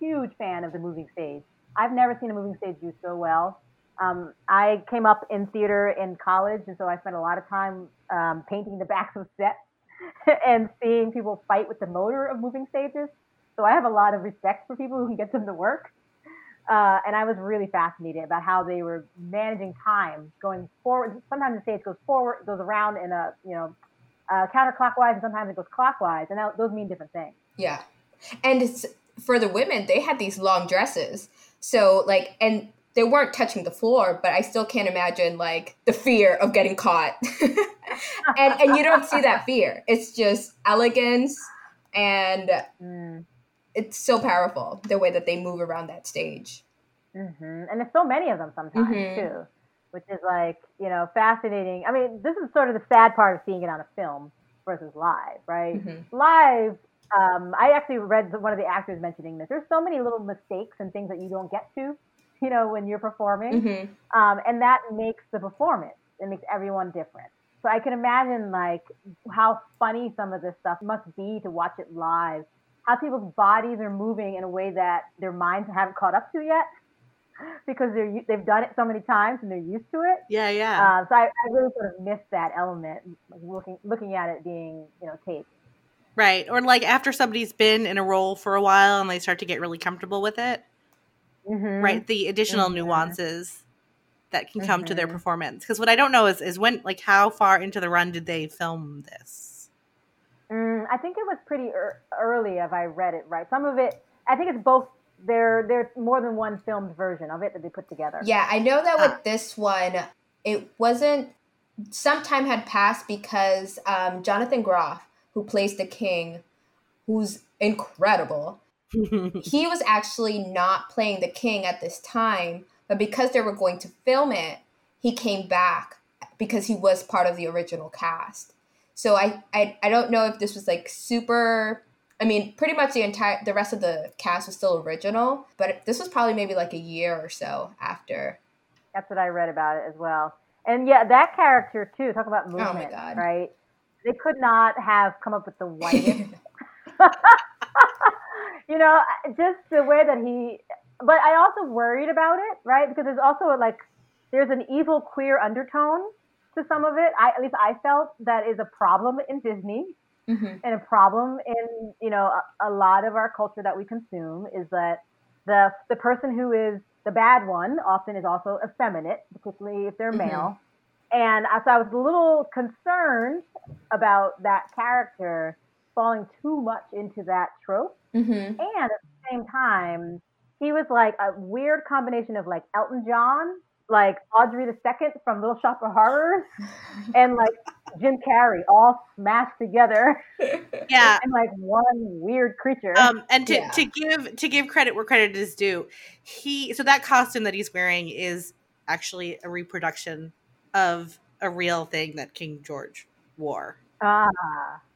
huge fan of the moving stage. I've never seen a moving stage do so well. Um, I came up in theater in college, and so I spent a lot of time um, painting the backs of sets and seeing people fight with the motor of moving stages. So I have a lot of respect for people who can get them to work. Uh, and I was really fascinated about how they were managing time going forward. Sometimes the stage goes forward, goes around in a you know uh, counterclockwise, and sometimes it goes clockwise, and that, those mean different things. Yeah. And it's, for the women, they had these long dresses. So, like, and they weren't touching the floor, but I still can't imagine, like, the fear of getting caught. and, and you don't see that fear. It's just elegance and Mm. It's so powerful the way that they move around that stage. hmm And there's so many of them sometimes Mhm. too, which is like you know fascinating. I mean, this is sort of the sad part of seeing it on a film versus live, right? Mhm. Live, um, I actually read one of the actors mentioning this. There's so many little mistakes and things that you don't get to, you know, when you're performing, Mhm. um, and that makes the performance. It makes everyone different. So I can imagine like how funny some of this stuff must be to watch it live. How people's bodies are moving in a way that their minds haven't caught up to yet, because they're they've done it so many times and they're used to it. Yeah, yeah. Uh, so I, I really sort of missed that element, looking looking at it being you know taped. right. Or like after somebody's been in a role for a while and they start to get really comfortable with it, Mhm. right? The additional Mhm. nuances that can come to their Mhm. performance. Because what I don't know is is when like how far into the run did they film this? Mm, I think it was pretty ear early, if I read it right. Some of it, I think it's both. There, there's more than one filmed version of it that they put together. Yeah, I know that with Ah. this one, it wasn't. Some time had passed because um, Jonathan Groff, who plays the king, who's incredible, he was actually not playing the king at this time, but because they were going to film it, he came back because he was part of the original cast. So I, I I don't know if this was like super I mean, pretty much the entire the rest of the cast was still original, but this was probably maybe like a year or so after. That's what I read about it as well. And yeah, that character too. Talk about oh movement, God. right? They could not have come up with the whitest. you know, just the way that he. But I also worried about it, right? Because there's also like there's an evil queer undertone to some of it. I at least I felt that is a problem in Disney Mhm. and a problem in you know a, a lot of our culture that we consume is that the the person who is the bad one often is also effeminate, particularly if they're Mhm. male. And I- so I was a little concerned about that character falling too much into that trope. Mhm. And at the same time, he was like a weird combination of like Elton John, like Audrey the Second from Little Shop of Horrors, and like Jim Carrey, all smashed together yeah. And like one weird creature. Um, and to, Yeah. to give to give credit where credit is due, he so that costume that he's wearing is actually a reproduction of a real thing that King George wore. ah,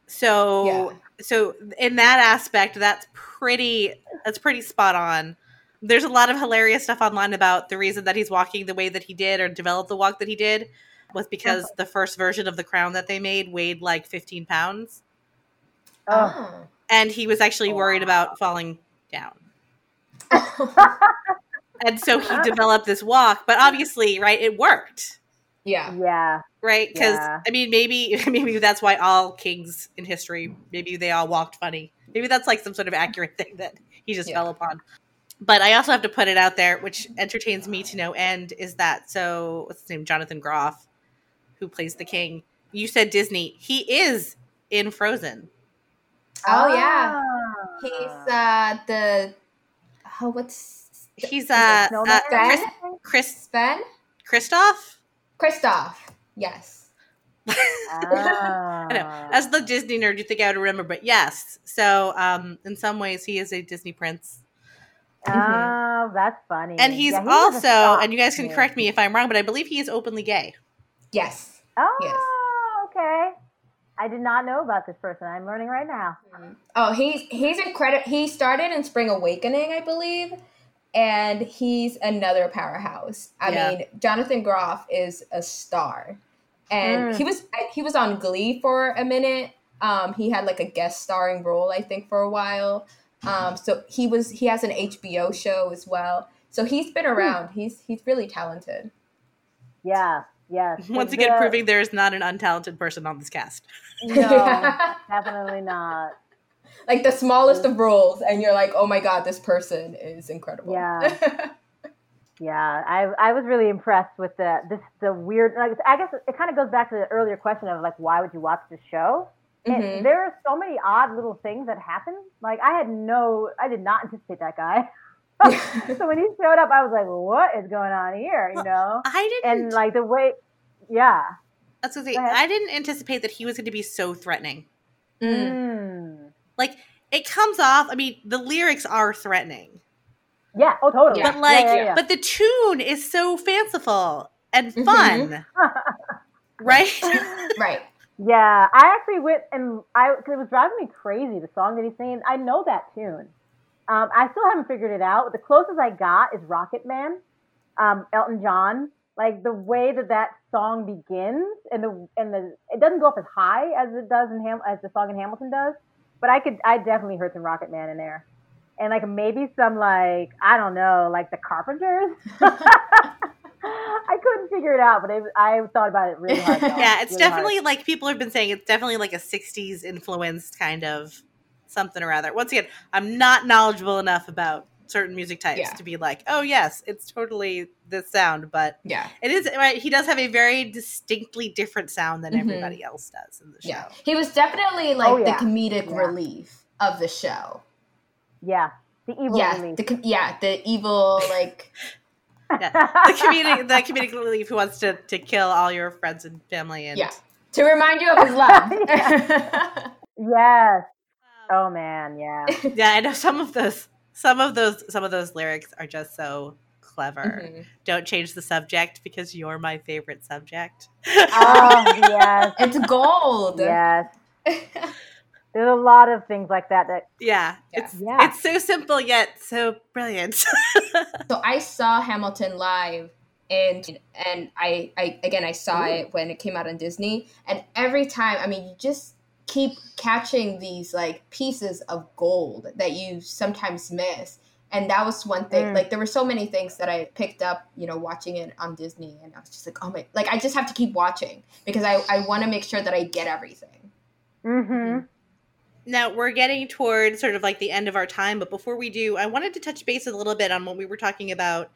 So Yeah. so in that aspect, that's pretty that's pretty spot on. There's a lot of hilarious stuff online about the reason that he's walking the way that he did or developed the walk that he did was because uh-huh. the first version of the crown that they made weighed like 15 pounds oh. Oh. and he was actually worried about falling down. And so he developed this walk, but obviously, right, it worked, yeah. yeah, right? Because Yeah. I mean, maybe maybe that's why all kings in history, maybe they all walked funny. Maybe that's like some sort of accurate thing that he just Yeah. fell upon. But I also have to put it out there, which entertains me to no end, is that so what's his name, Jonathan Groff, who plays the king. You said Disney. He is in Frozen. Oh yeah. Ah. He's uh the oh what's He's Like uh, snowman uh or Chris, something? Chris Sven? Christoph. Kristoff. Yes. Ah. I know. As the Disney nerd, you think I would remember, but yes. So, um, in some ways, he is a Disney prince. Oh, that's funny. And he's Yeah, he also, and you guys can correct me if I'm wrong, but I believe he is openly gay. Yes. Oh, okay. I did not know about this person. I'm learning right now. Oh, he's he's incredible. He started in Spring Awakening, I believe, and he's another powerhouse. I Yeah. mean, Jonathan Groff is a star, and Mm. he was he was on Glee for a minute. Um, he had like a guest starring role, I think, for a while. Um, so he was he has an HBO show as well. So he's been around. He's he's really talented. Yeah. Yes. Once The- again, proving there is not an untalented person on this cast. No, definitely not. like the smallest of roles, and you're like, oh my god, this person is incredible. Yeah. Yeah, I I was really impressed with the this the weird. Like, I guess it kind of goes back to the earlier question of like, why would you watch this show? And Mhm. there are so many odd little things that happen. Like I had no, I did not anticipate that guy. so when he showed up, I was like, what is going on here? You know, I didn't. and like the way, yeah. I was gonna say, Go ahead. I didn't anticipate that he was going to be so threatening. Mm. Mm. Like it comes off. I mean, the lyrics are threatening, Yeah. Oh, totally. Yeah. but like, yeah, yeah. but the tune is so fanciful and Mhm. fun, right? Right. Yeah, I actually went and I cause it was driving me crazy. The song that he's singing, I know that tune. Um, I still haven't figured it out. The closest I got is Rocket Man, um, Elton John. Like the way that that song begins, and the and the it doesn't go up as high as it does in Ham as the song in Hamilton does. But I could I definitely heard some Rocket Man in there, and like maybe some like I don't know like the Carpenters. I couldn't figure it out, but it, I thought about it really hard. yeah, it's Really hard. definitely like people have been saying it's definitely like a '60s influenced kind of something or other. Once again, I'm not knowledgeable enough about certain music types Yeah. to be like, oh yes, it's totally this sound, but Yeah. it is. Right, he does have a very distinctly different sound than Mhm. everybody else does in the show. Yeah. He was definitely like Oh, yeah. the comedic Yeah. relief of the show. Yeah, the evil yeah. The yeah, the evil like Yeah. The comedic, the comedic relief who wants to to kill all your friends and family and Yeah. to remind you of his love. yes. Oh man, yeah. yeah, I know some of those some of those some of those lyrics are just so clever. Mhm. Don't change the subject because you're my favorite subject. Oh yes, It's gold. yes. There's a lot of things like that. That yeah, Yeah. it's Yeah. it's so simple yet so brilliant. So I saw Hamilton live and and I, I again I saw it when it came out on Disney and every time I mean you just keep catching these like pieces of gold that you sometimes miss and that was one thing Mm. like there were so many things that I picked up you know watching it on Disney and I was just like oh my like I just have to keep watching because I, I want to make sure that I get everything mm-hmm. Now we're getting towards sort of like the end of our time, but before we do, I wanted to touch base a little bit on what we were talking about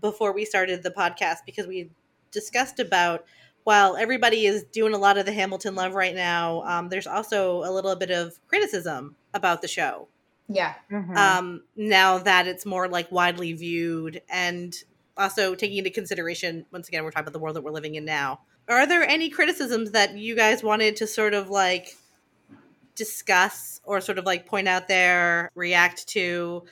before we started the podcast because we discussed about while everybody is doing a lot of the Hamilton love right now, um, there's also a little bit of criticism about the show. yeah Mm-hmm. um, now that it's more like widely viewed and also taking into consideration once again we're talking about the world that we're living in now are there any criticisms that you guys wanted to sort of like discuss or sort of like point out there react to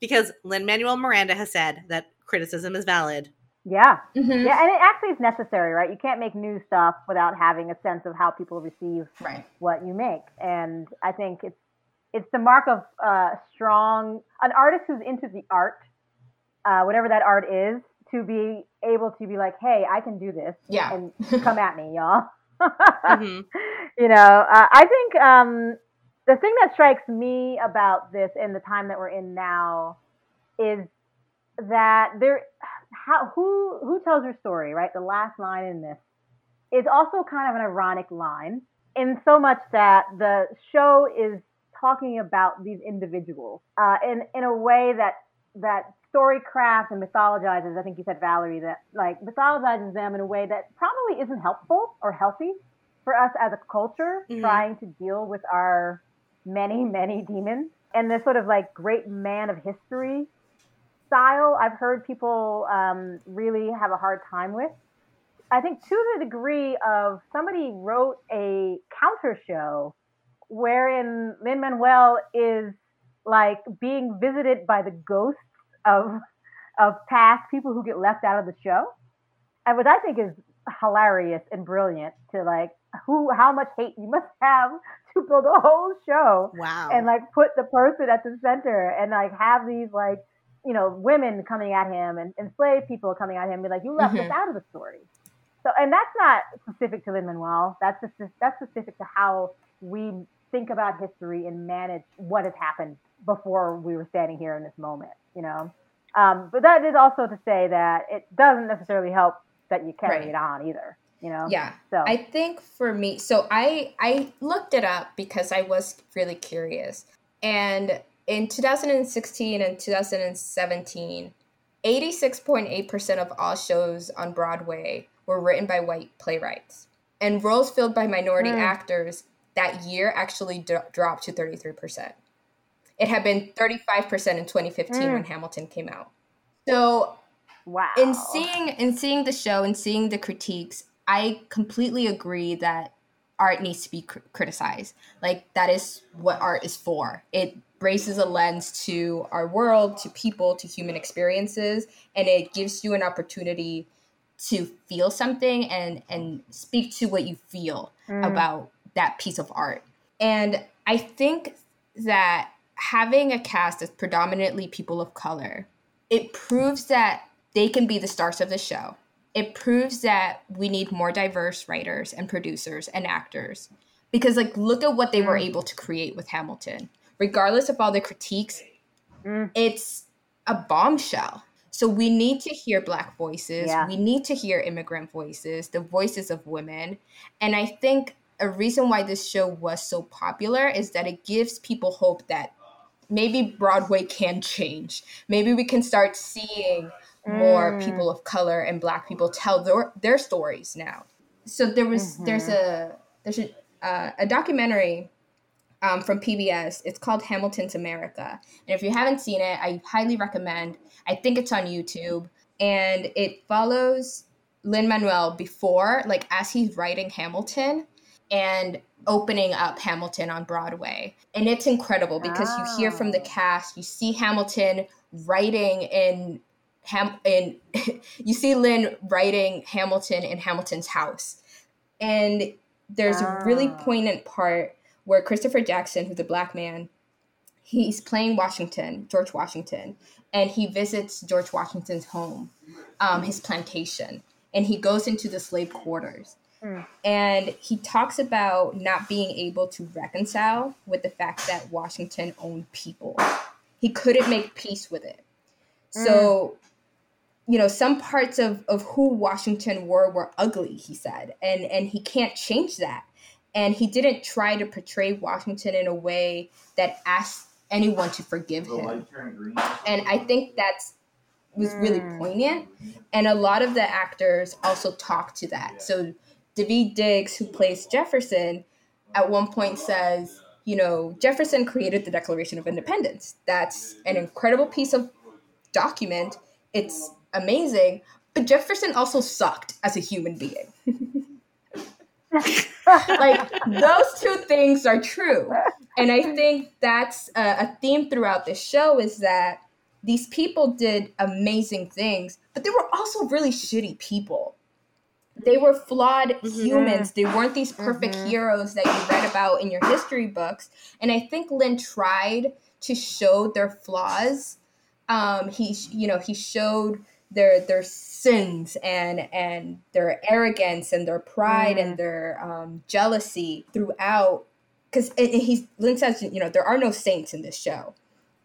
because lin manuel miranda has said that criticism is valid yeah, Mhm. yeah, and it actually is necessary, right? You can't make new stuff without having a sense of how people receive right what you make, and I think it's it's the mark of uh, strong an artist who's into the art, uh, whatever that art is, to be able to be like, hey, I can do this, yeah and come at me, y'all. Mhm. you know, uh, I think um, the thing that strikes me about this in the time that we're in now is that there, how who who tells your story, right? The last line in this is also kind of an ironic line, in so much that the show is talking about these individuals uh, in in a way that that storycraft and mythologizes. I think you said Valerie that like mythologizes them in a way that probably isn't helpful or healthy for us as a culture Mhm. trying to deal with our many many demons and this sort of like great man of history style. I've heard people um, really have a hard time with. I think to the degree of somebody wrote a counter show wherein Lin Manuel is like being visited by the ghosts of of past people who get left out of the show, and what I think is hilarious and brilliant to like who how much hate you must have to build a whole show Wow. and like put the person at the center and like have these like you know women coming at him and enslaved people coming at him and be like you left Mhm. us out of the story so and that's not specific to lin manuel that's just that's specific to how we think about history and manage what has happened before we were standing here in this moment you know um, but that is also to say that it doesn't necessarily help that you carry Right. it on either you know Yeah. so I think for me, so I I looked it up because I was really curious. And in 2016 and 2017, 86.8% of all shows on Broadway were written by white playwrights. And roles filled by minority Mm. actors that year actually dro- dropped to 33%. It had been 35% in 2015 Mm. when Hamilton came out. So wow in seeing in seeing the show and seeing the critiques i completely agree that art needs to be cr- criticized like that is what art is for it raises a lens to our world to people to human experiences and it gives you an opportunity to feel something and and speak to what you feel Mm. about that piece of art and i think that having a cast that's predominantly people of color it proves that they can be the stars of the show. It proves that we need more diverse writers and producers and actors. Because like look at what they were Mm. able to create with Hamilton. Regardless of all the critiques, Mm. it's a bombshell. So we need to hear black voices. Yeah. We need to hear immigrant voices, the voices of women. And I think a reason why this show was so popular is that it gives people hope that maybe Broadway can change. Maybe we can start seeing more Mm. people of color and black people tell their, their stories now. So there was there's a there's a uh, a documentary um, from PBS. It's called Hamilton's America, and if you haven't seen it, I highly recommend. I think it's on YouTube, and it follows Lin Manuel before, like as he's writing Hamilton, and opening up Hamilton on Broadway. And it's incredible because you hear from the Ah. cast, you see Hamilton writing in Ham in you see Lin writing Hamilton in Hamilton's house. And there's a really Ah. poignant part where Christopher Jackson, who's a black man, he's playing Washington, George Washington, and he visits George Washington's home, um, his plantation, and he goes into the slave quarters. Mm. And he talks about not being able to reconcile with the fact that Washington owned people. He couldn't make peace with it. So, you know, some parts of, of who Washington were were ugly, he said, and, and he can't change that. And he didn't try to portray Washington in a way that asked anyone to forgive him. And I think that's was really Mm. poignant. And a lot of the actors also talk to that. So Daveed Diggs, who plays Jefferson, at one point says, you know, Jefferson created the Declaration of Independence. That's an incredible piece of document. It's amazing. But Jefferson also sucked as a human being. like those two things are true and i think that's a, a theme throughout this show is that these people did amazing things but they were also really shitty people they were flawed humans they weren't these perfect Mhm. heroes that you read about in your history books and i think lin tried to show their flaws um he you know he showed their their sins and and their arrogance and their pride Mm. and their um, jealousy throughout because he's Lin says you know there are no saints in this show.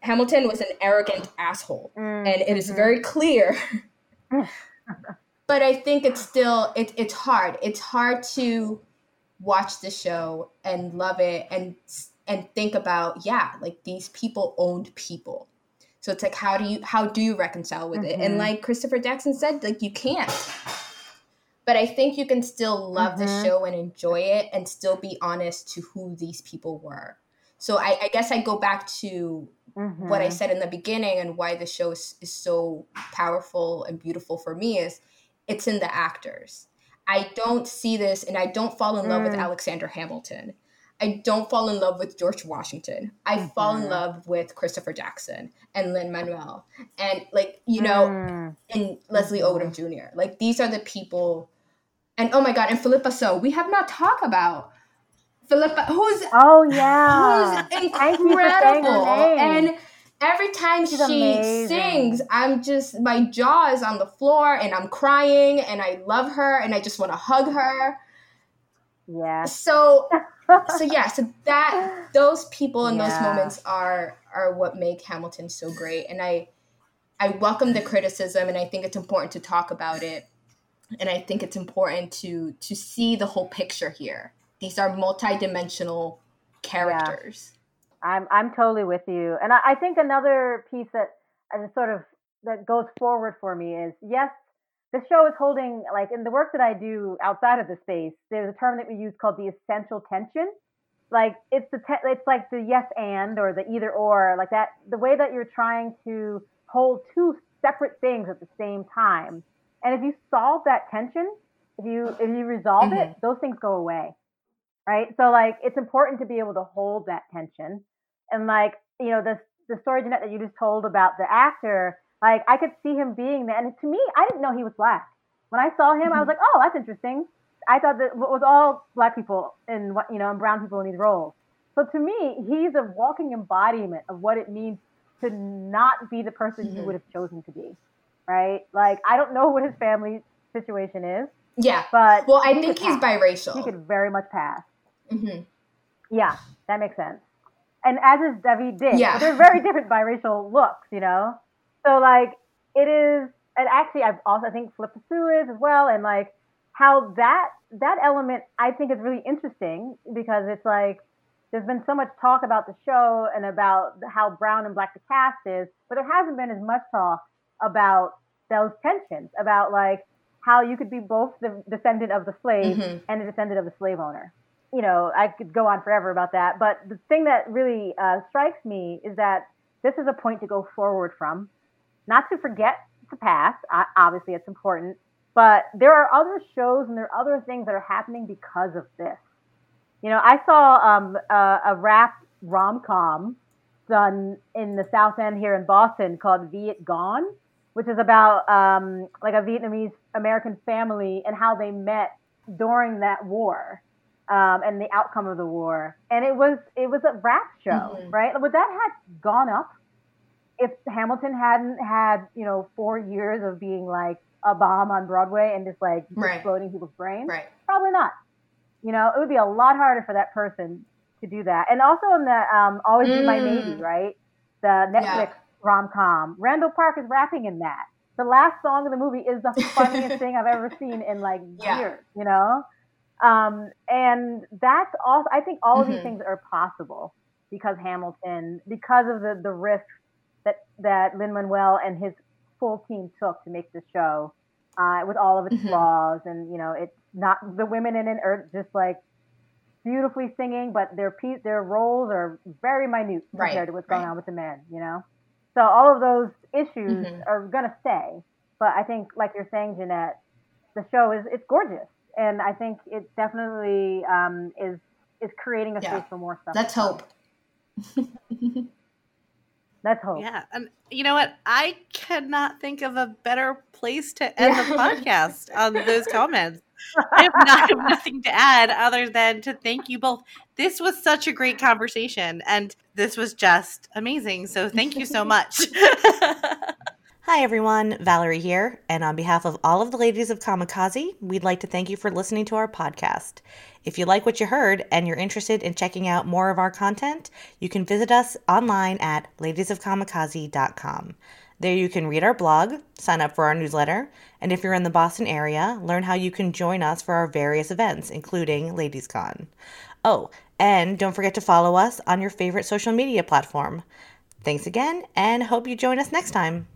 Hamilton was an arrogant asshole, Mm, and it is mhm. very clear. but I think it's still it, it's hard. It's hard to watch the show and love it and and think about yeah like these people owned people so it's like how do you how do you reconcile with it and Mhm. like christopher jackson said like you can't but i think you can still love the Mhm. show and enjoy it and still be honest to who these people were so i, I guess i go back to what I Mhm. said in the beginning and why the show is, is so powerful and beautiful for me is it's in the actors. I don't see this and I don't fall in love with Mm. Alexander Hamilton. I don't fall in love with George Washington. I mm-hmm. fall in love with Christopher Jackson and Lin Manuel and like you know mm. and Leslie mm-hmm. Odom Jr. Like these are the people, and oh my god, and Phillipa Soo. We have not talked about Phillipa who's oh yeah, who's incredible, and every time She's she amazing. sings, I'm just my jaw is on the floor and I'm crying and I love her and I just want to hug her. Yeah. So so yeah, so that those people in yeah. those moments are are what make Hamilton so great. And I I welcome the criticism and I think it's important to talk about it. And I think it's important to to see the whole picture here. These are multidimensional characters. Yeah. I'm I'm totally with you. And I, I think another piece that uh, sort of that goes forward for me is yes, the show is holding like in the work that I do outside of the space. There's a term that we use called the essential tension. Like it's the te- it's like the yes and or the either or like that. The way that you're trying to hold two separate things at the same time. And if you solve that tension, if you if you resolve mm-hmm. it, those things go away. Right. So like it's important to be able to hold that tension. And like you know the the story Jeanette that you just told about the actor like I could see him being there, and to me, I didn't know he was black. When I saw him. I was mm-hmm. like, "Oh, that's interesting." I thought that it was all black people and what you know, and brown people in these roles. So to me, he's a walking embodiment of what it means to not be the person mm-hmm. you would have chosen to be, right? Like I don't know what his family situation is. Yeah, but well, I think he's pass. biracial. He could very much pass. Mm-hmm. Yeah, that makes sense. And as is Daveed Diggs. Yeah, they're very different biracial looks, you know. So like it is, and actually I've also I think Phillipa Soo is as well, and like how that that element I think is really interesting because it's like there's been so much talk about the show and about how brown and black the cast is, but there hasn't been as much talk about those tensions, about like how you could be both the descendant of the slave mm-hmm. and the descendant of the slave owner. You know, I could go on forever about that, but the thing that really uh, strikes me is that this is a point to go forward from not to forget the past. Obviously, it's important, but there are other shows and there are other things that are happening because of this. You know, I saw um, a, a rap rom com done in the South End here in Boston called Vietgone, which is about um, like a Vietnamese American family and how they met during that war. Um, and the outcome of the war, and it was it was a rap show, mm-hmm. right? Would that have gone up if Hamilton hadn't had, you know, four years of being like a bomb on Broadway and just like right. exploding people's brains, right. probably not. You know, it would be a lot harder for that person to do that. And also in the um, Always mm. Be My Maybe, mm. right? The Netflix yeah. rom com. Randall Park is rapping in that. The last song of the movie is the funniest thing I've ever seen in like yeah. years, you know? Um, and that's all. I think all of these mm-hmm. things are possible because Hamilton, because of the, the risks that that Lin Manuel and his full team took to make the show, uh, with all of its mm-hmm. flaws, and you know, it's not the women in it are just like beautifully singing, but their piece, their roles are very minute compared right, to what's going right. on with the men. You know, so all of those issues mm-hmm. are gonna stay. But I think, like you're saying, Jeanette, the show is it's gorgeous, and I think it definitely um, is is creating a yeah. space for more stuff. Let's hope. Let's hope. Yeah. And you know what? I cannot think of a better place to end yeah. the podcast on those comments. I have, not, I have nothing to add other than to thank you both. This was such a great conversation, and this was just amazing. So, thank you so much. Hi, everyone. Valerie here. And on behalf of all of the ladies of Kamikaze, we'd like to thank you for listening to our podcast. If you like what you heard and you're interested in checking out more of our content, you can visit us online at ladiesofkamikaze.com. There you can read our blog, sign up for our newsletter, and if you're in the Boston area, learn how you can join us for our various events, including LadiesCon. Oh, and don't forget to follow us on your favorite social media platform. Thanks again, and hope you join us next time.